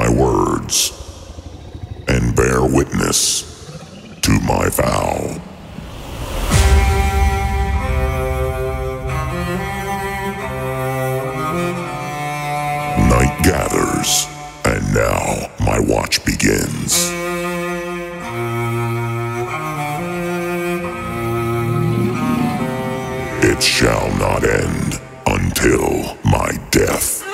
my words and bear witness to my vow. Night gathers, and now my watch begins. It shall not end until my death.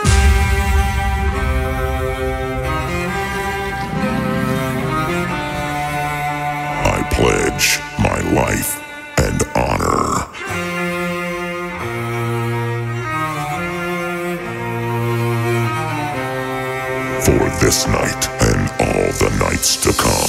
Life and honor. For this night and all the nights to come.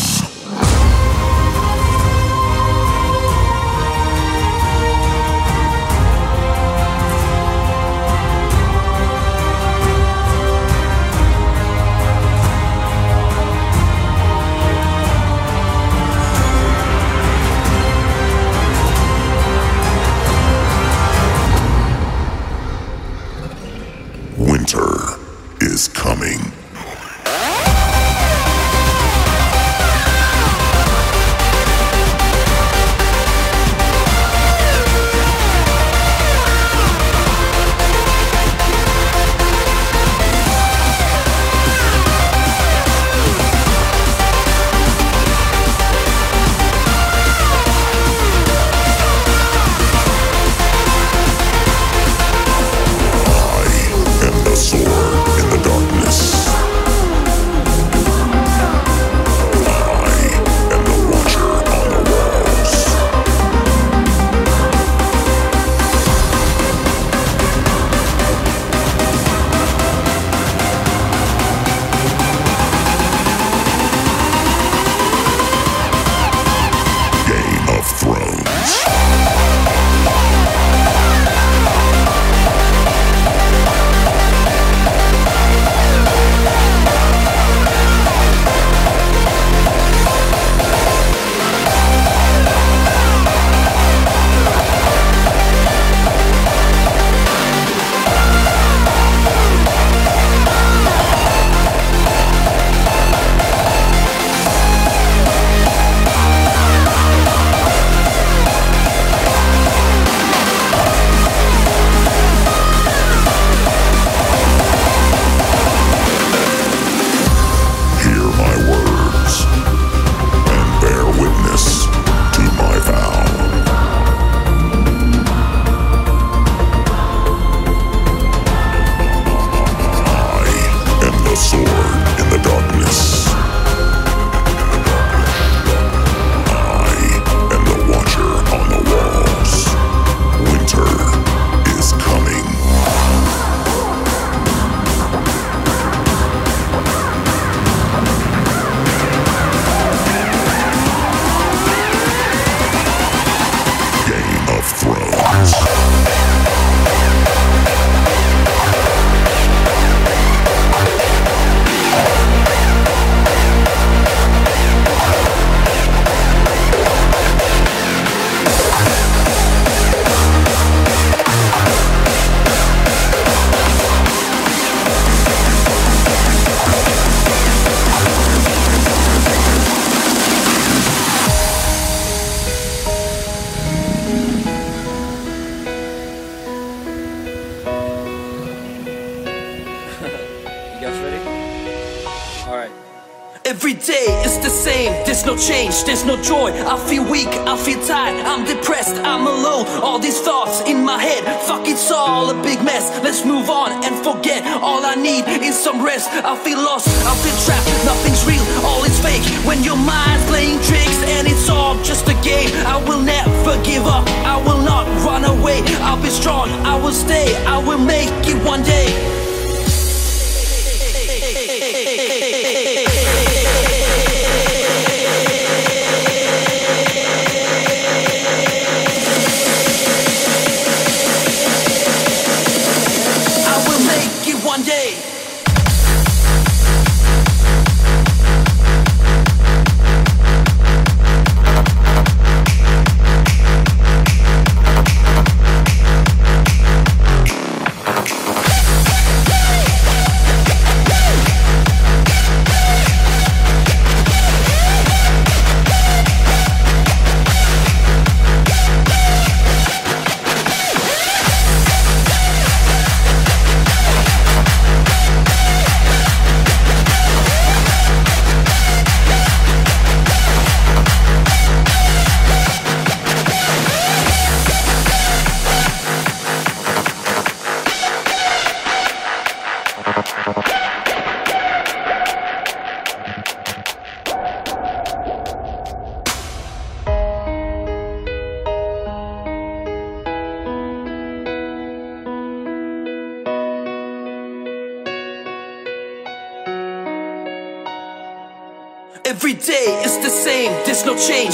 No joy. I feel weak, I feel tired, I'm depressed, I'm alone. All these thoughts in my head, fuck, it's all a big mess. Let's move on and forget. All I need is some rest. I feel lost, I feel trapped, nothing's real, all is fake. When your mind's playing tricks and it's all just a game, I will never give up, I will not run away. I'll be strong, I will stay, I will make it one day.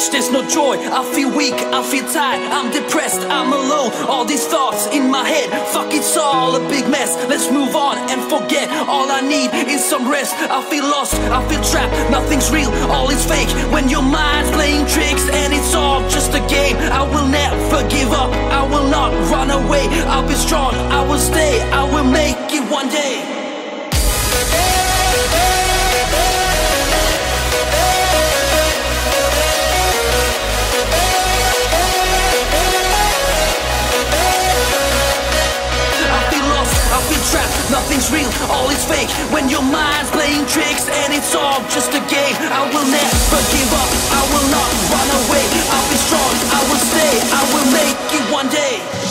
Change, there's no joy. I feel weak, I feel tired, I'm depressed, I'm alone. All these thoughts in my head, fuck it's all a big mess. Let's move on and forget. All I need is some rest. I feel lost, I feel trapped, nothing's real, all is fake. When your mind's playing tricks and it's all just a game, I will never give up, I will not run away. I'll be strong, I will stay, I will make it one day. Trapped, nothing's real, all is fake. When your mind's playing tricks and it's all just a game I will never give up, I will not run away. I'll be strong, I will stay, I will make it one day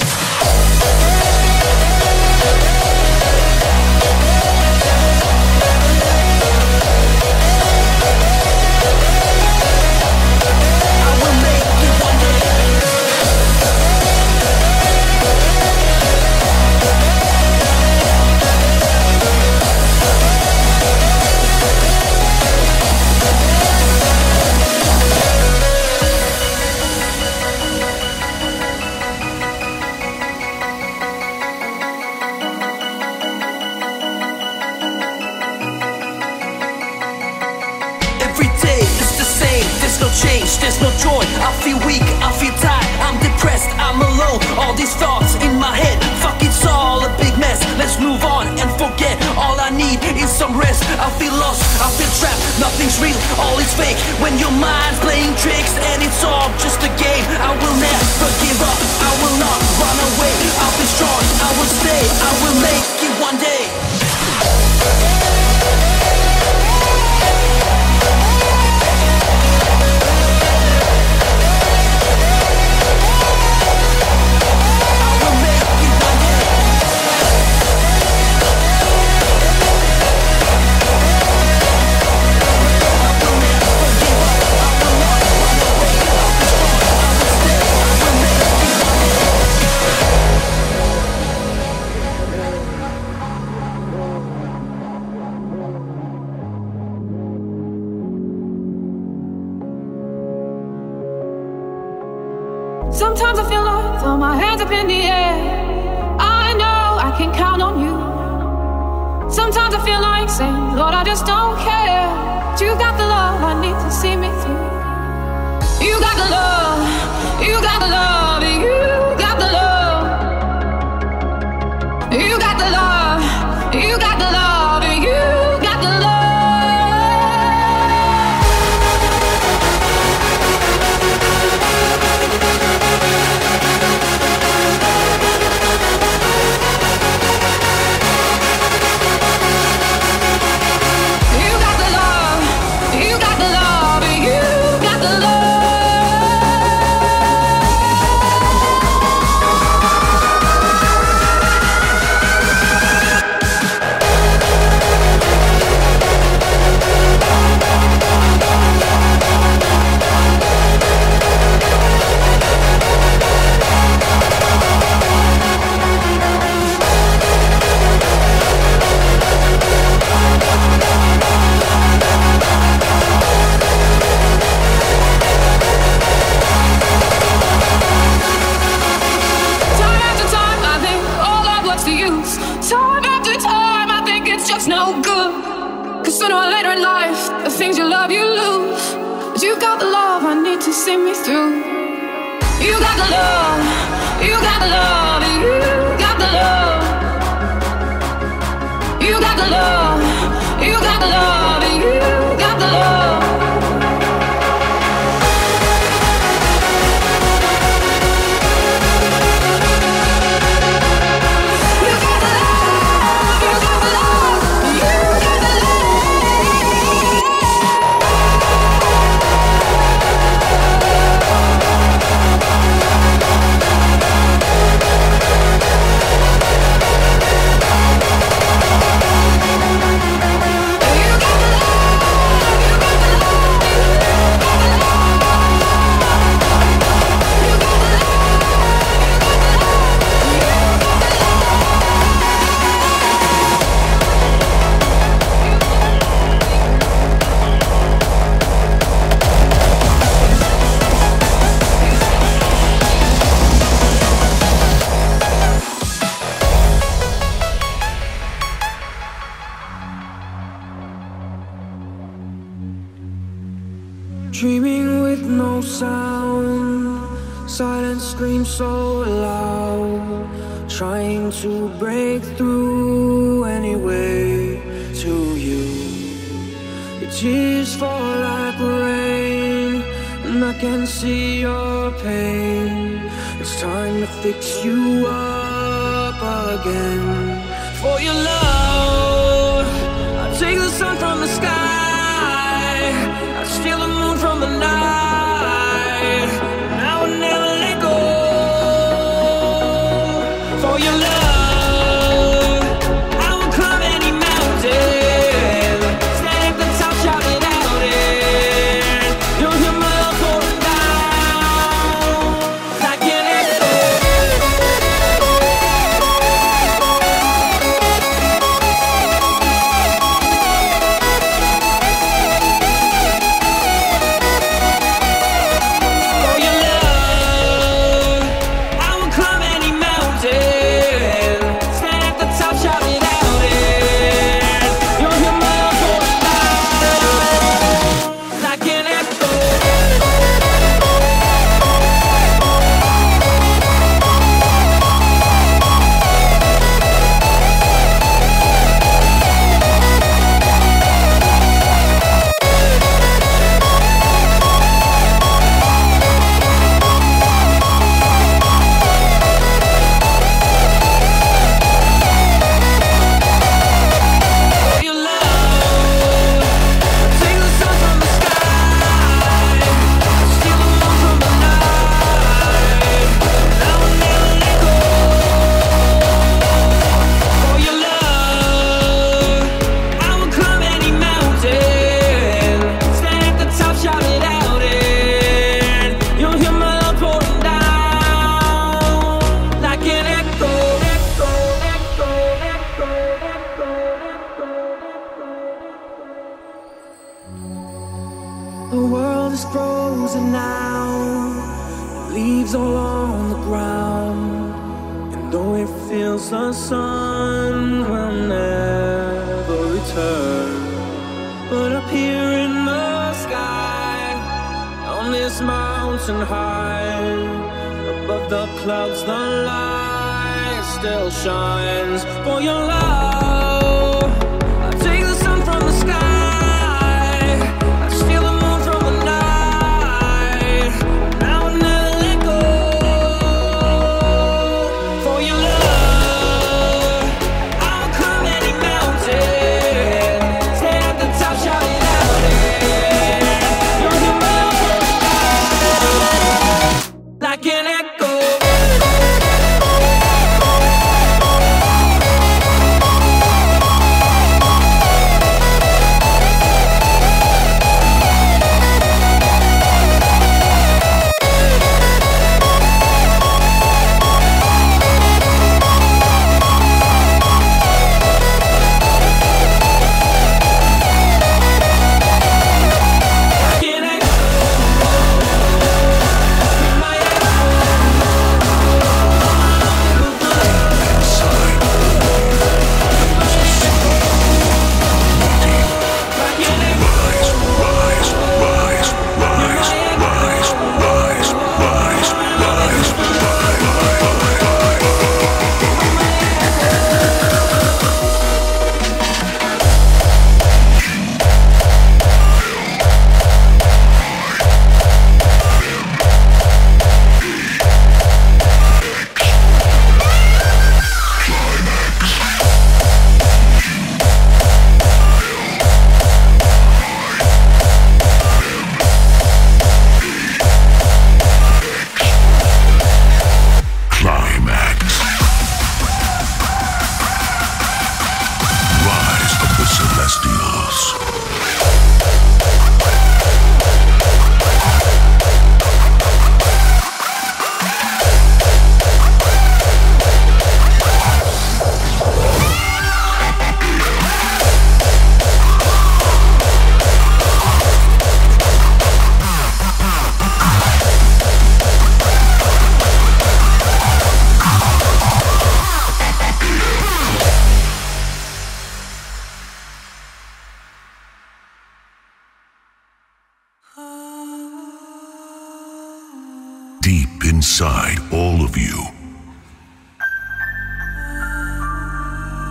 you,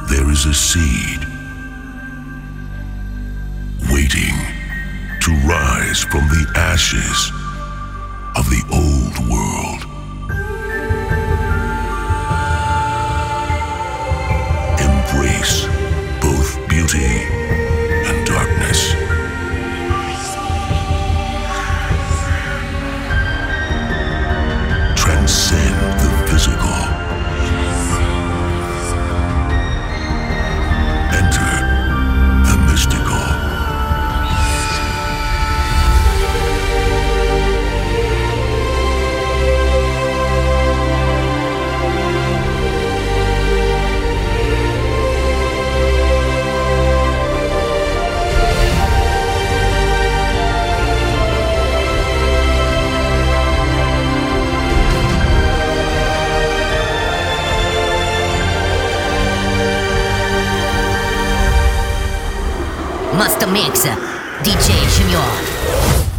there is a seed waiting to rise from the ashes of the old world. Master DJ Junior.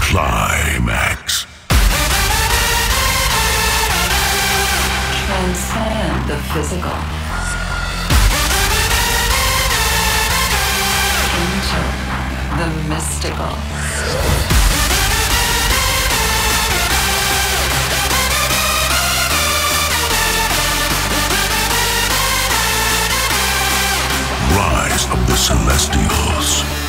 Climax. Transcend the physical. Enter the mystical. Rise of the Celestials.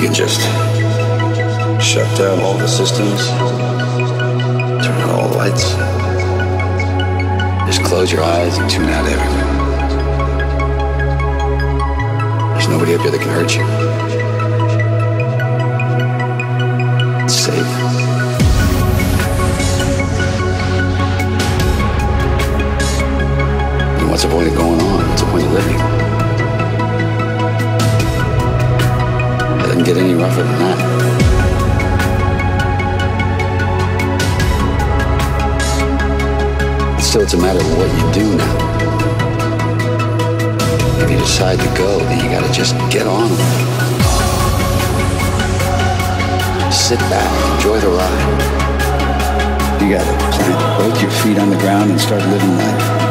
You can just shut down all the systems, turn on all the lights, just close your eyes and tune out everything. There's nobody up here that can hurt you. It's safe. What's the point of going on? What's the point of living? Doesn't get any rougher than that. Still, it's a matter of what you do now. If you decide to go, then you gotta just get on with it. Sit back, enjoy the ride. You gotta plant both your feet on the ground and start living life.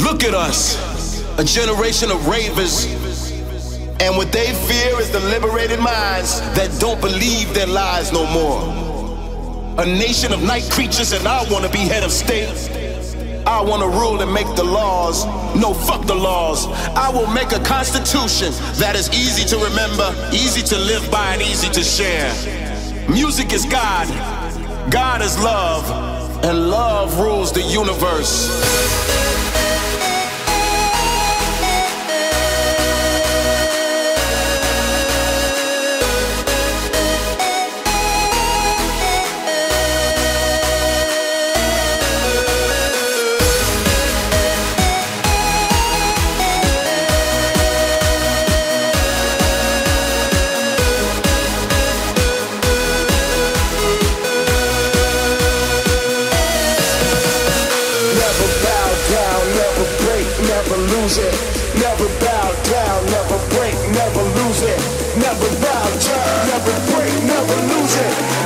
Look at us, a generation of ravers. And what they fear is the liberated minds that don't believe their lies no more. A nation of night creatures, and I wanna be head of state. I wanna rule and make the laws. No, fuck the laws. I will make a constitution that is easy to remember, easy to live by, and easy to share. Music is God, God is love, and love rules the universe. Never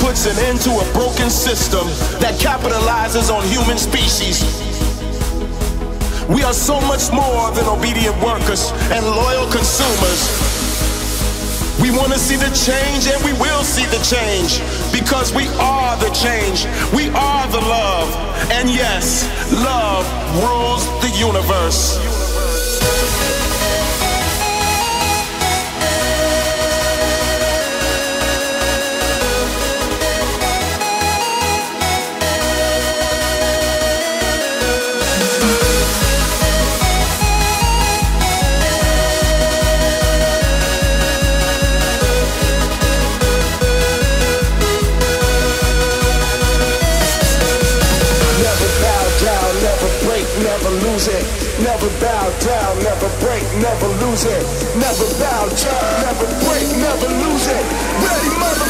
puts an end to a broken system that capitalizes on human species. We are so much more than obedient workers and loyal consumers. We want to see the change and we will see the change because we are the change. We are the love. And yes, love rules the universe. Never bow down, never break, never lose it. Never bow down, never break, never lose it. Ready, motherfucker,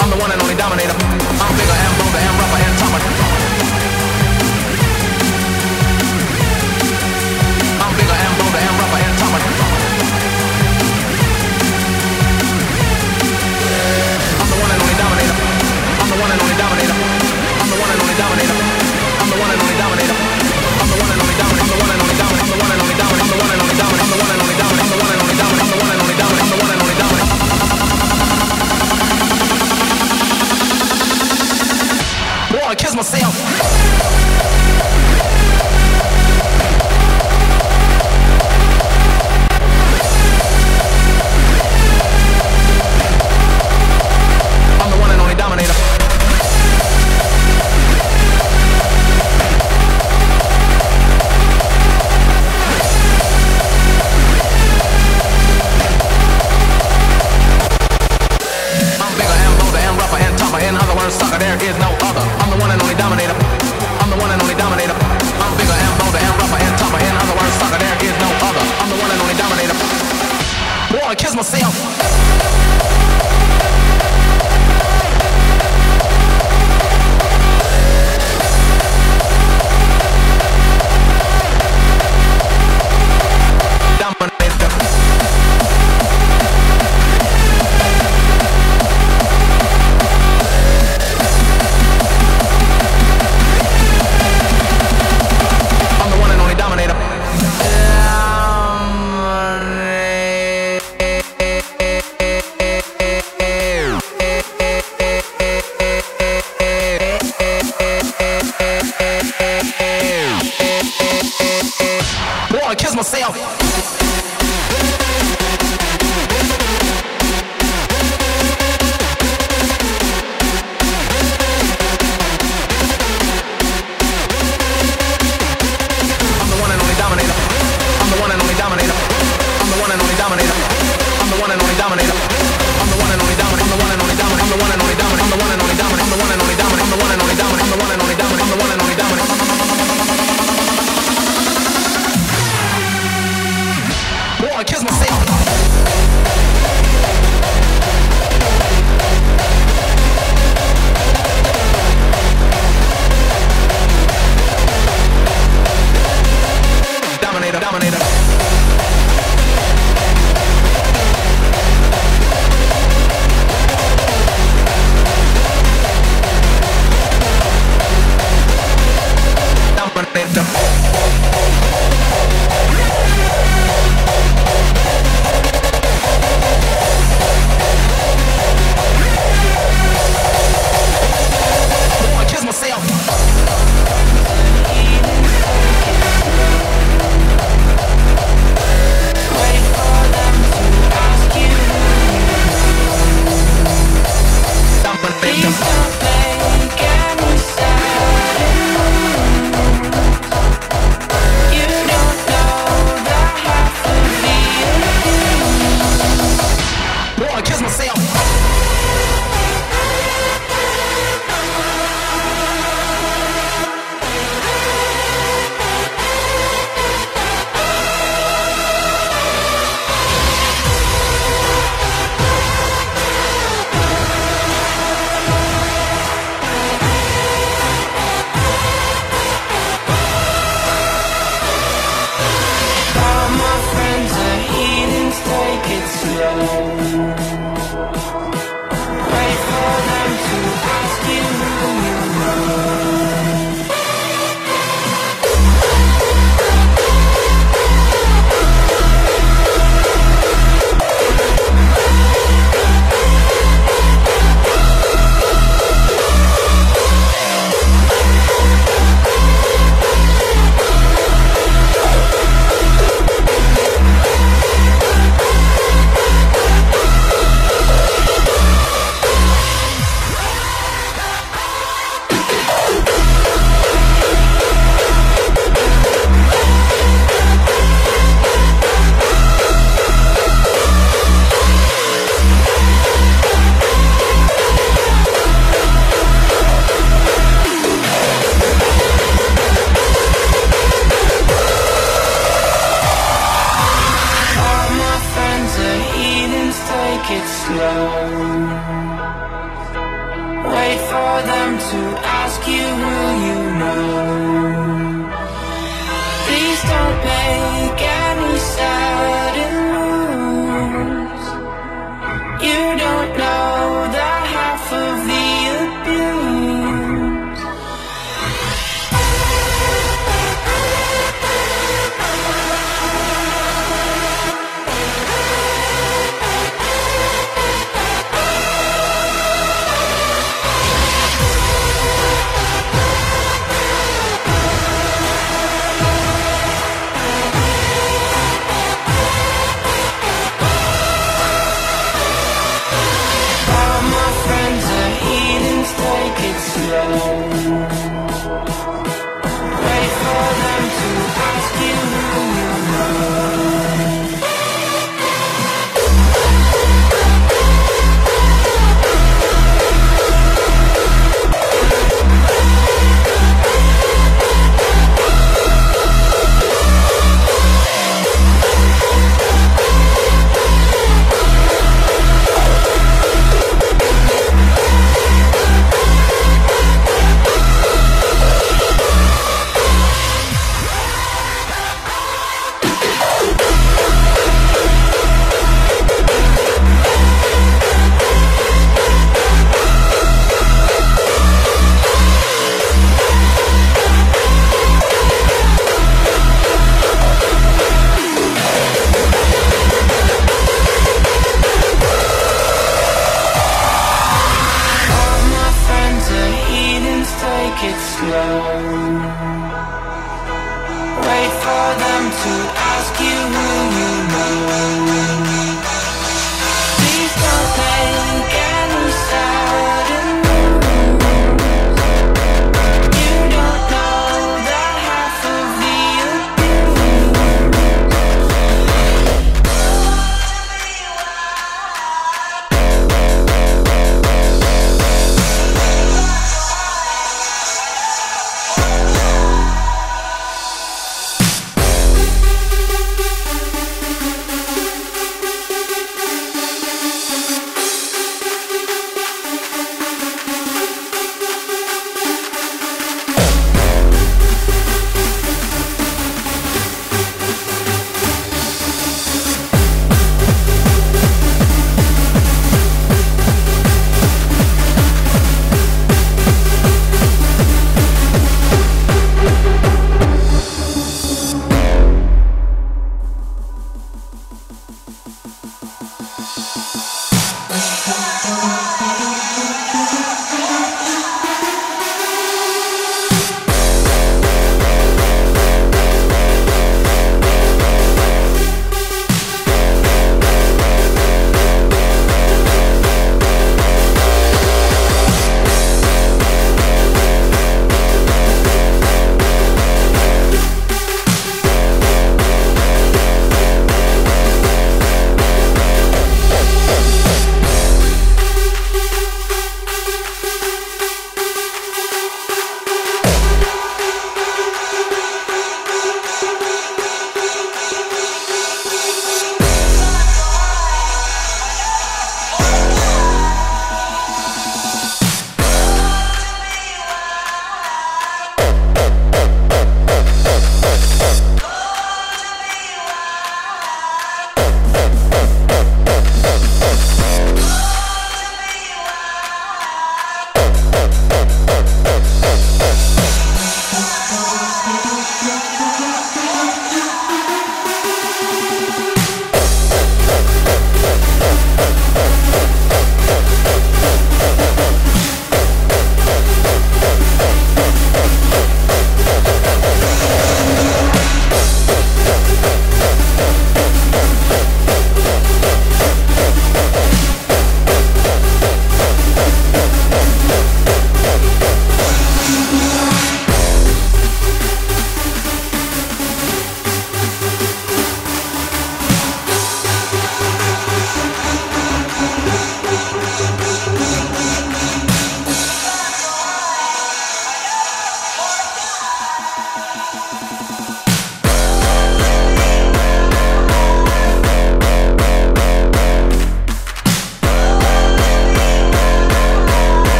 I'm the one and only dominator. I'm bigger and bolder and rougher and tougher. I'm bigger and bolder and rougher and tougher. I'm the one and only dominator. I'm the one and only dominator. I'm the one and only dominator. Myself.